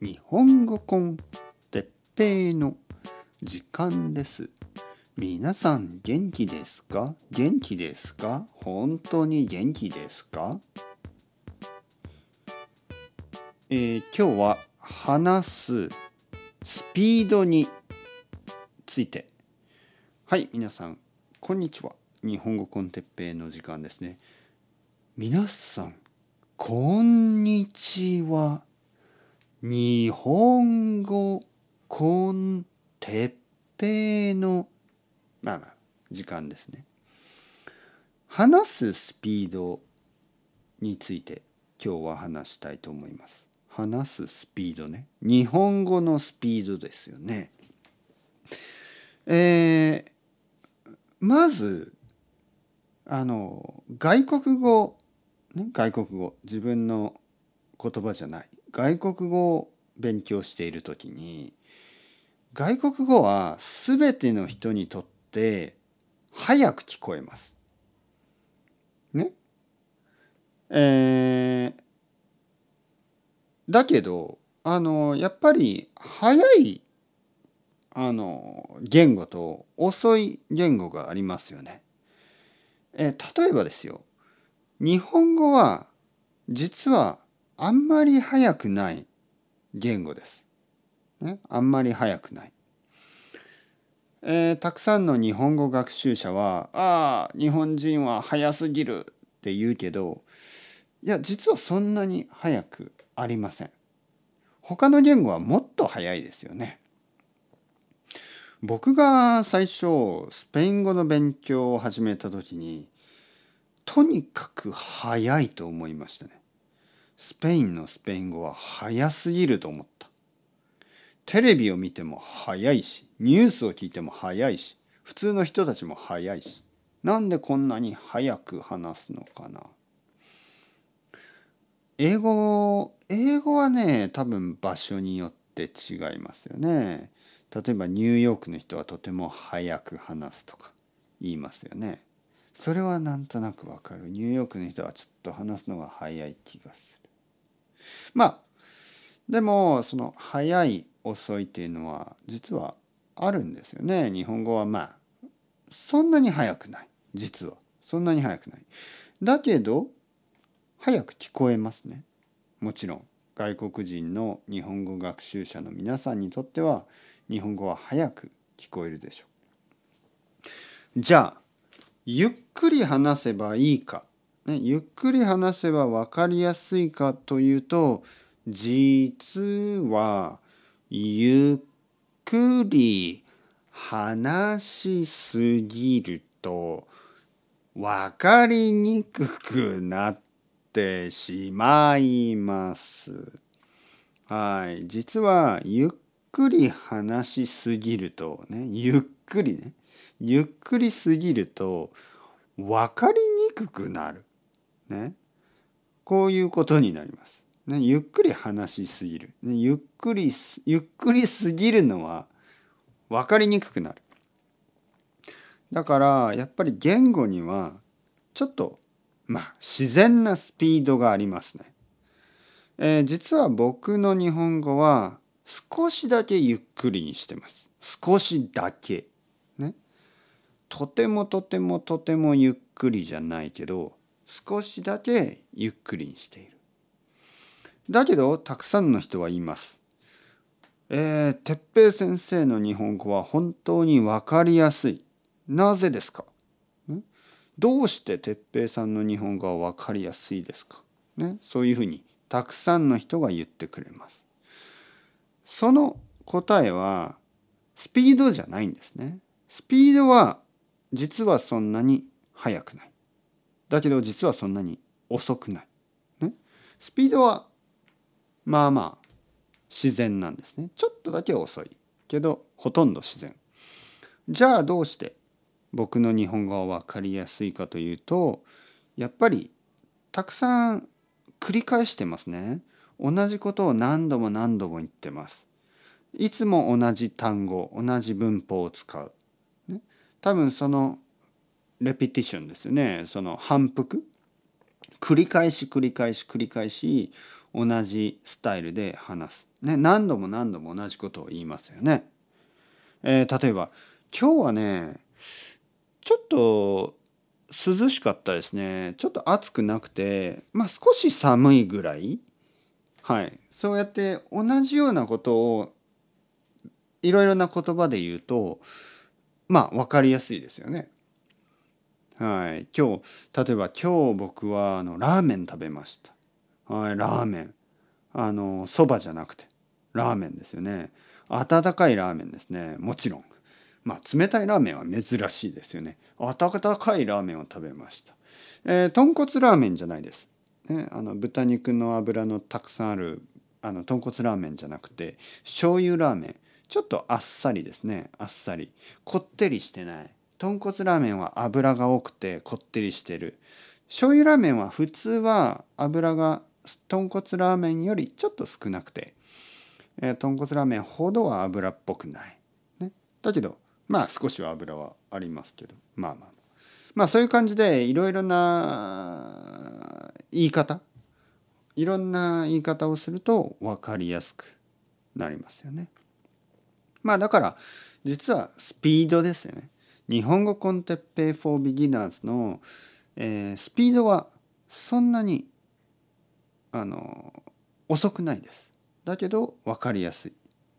日本語コンテッペイの時間です。皆さん元気ですか？元気ですか？本当に元気ですか？えー今日は話すスピードについて。はい皆さんこんにちは。日本語コンテッペイの時間ですね。皆さんこんにちは。日本語コンテッペイのまあまあ時間ですね。話すスピードについて今日は話したいと思います。話すスピードね。日本語のスピードですよね。えーまずあの外国語、ね、外国語自分の言葉じゃない。外国語を勉強している時に外国語は全ての人にとって早く聞こえます。ね？えーだけどあのやっぱり早いあの言語と遅い言語がありますよね。えー例えばですよ日本語は実はあんまり早くない言語です。ね、あんまり早くない。えーたくさんの日本語学習者は「ああ日本人は早すぎる」って言うけどいや実はそんなに早くありません。他の言語はもっと早いですよね。僕が最初スペイン語の勉強を始めた時にとにかく早いと思いましたね。スペインのスペイン語は早すぎると思った。テレビを見ても早いしニュースを聞いても早いし普通の人たちも早いしなんでこんなに早く話すのかな。英語英語はね多分場所によって違いますよね。例えばニューヨークの人はとても早く話すとか言いますよね。それはなんとなくわかる。ニューヨークの人はちょっと話すのが早い気がする。まあでもその早い遅いっていうのは実はあるんですよね。日本語はまあそんなに早くない。実は。そんなに早くない。だけど早く聞こえますね。もちろん。外国人の日本語学習者の皆さんにとっては日本語は早く聞こえるでしょう。じゃあゆっくり話せばいいか、ね、ゆっくり話せば分かりやすいかというと実はゆっくり話しすぎると分かりにくくなってしまいます。はい、実はゆっくり話しすぎるとねゆっくりねゆっくりすぎると分かりにくくなる。ね、こういうことになります。ね、ゆっくり話しすぎる。ね、ゆっくりすゆっくりすぎるのは分かりにくくなる。だからやっぱり言語にはちょっとまあ自然なスピードがありますね。えー実は僕の日本語は少しだけゆっくりにしてます。少しだけ。ね。とてもとてもとてもゆっくりじゃないけど少しだけゆっくりにしている。だけどたくさんの人は言います。えー、哲平先生の日本語は本当に分かりやすい。なぜですか？どうして哲平さんの日本語は分かりやすいですか、ね、そういうふうにたくさんの人が言ってくれます。その答えはスピードじゃないんですね。スピードは実はそんなに速くない。だけど実はそんなに遅くない。ね、スピードはまあまあ自然なんですね。ちょっとだけ遅いけどほとんど自然。じゃあどうして僕の日本語は分かりやすいかというとやっぱりたくさん繰り返してますね。同じことを何度も何度も言ってます。いつも同じ単語同じ文法を使う。ね、多分そのレピティションですよねその反復繰り返し繰り返し繰り返し同じスタイルで話す。ね、何度も何度も同じことを言いますよね。えー、例えば今日はねちょっと涼しかったですねちょっと暑くなくてまあ少し寒いぐらいはいそうやって同じようなことをいろいろな言葉で言うとまあ分かりやすいですよね。はい、今日例えば今日僕はあのラーメン食べました。はい、ラーメンあのそばじゃなくてラーメンですよね。温かいラーメンですねもちろん。まあ冷たいラーメンは珍しいですよね。温かいラーメンを食べました。えー、豚骨ラーメンじゃないです。ね、あの豚肉の脂のたくさんあるあの豚骨ラーメンじゃなくて醤油ラーメンちょっとあっさりですねあっさりこってりしてない豚骨ラーメンは油が多くてこってりしてる。醤油ラーメンは普通は油が豚骨ラーメンよりちょっと少なくて、えー、豚骨ラーメンほどは油っぽくない、ね、だけどまあ少しは油はありますけど。まあまあまあ。そういう感じでいろいろな言い方いろんな言い方をすると分かりやすくなりますよね。まあだから実はスピードですよね。日本語コンテッペイ for beginners の、えー、スピードはそんなにあの遅くないです。だけど分かりやすい。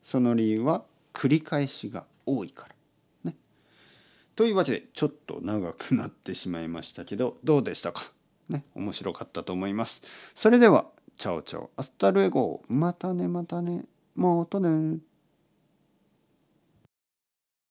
その理由は繰り返しが多いから。ね。というわけでちょっと長くなってしまいましたけどどうでしたか？ね面白かったと思います。それではチャオチャオアスタルエゴまたねまたねまたね。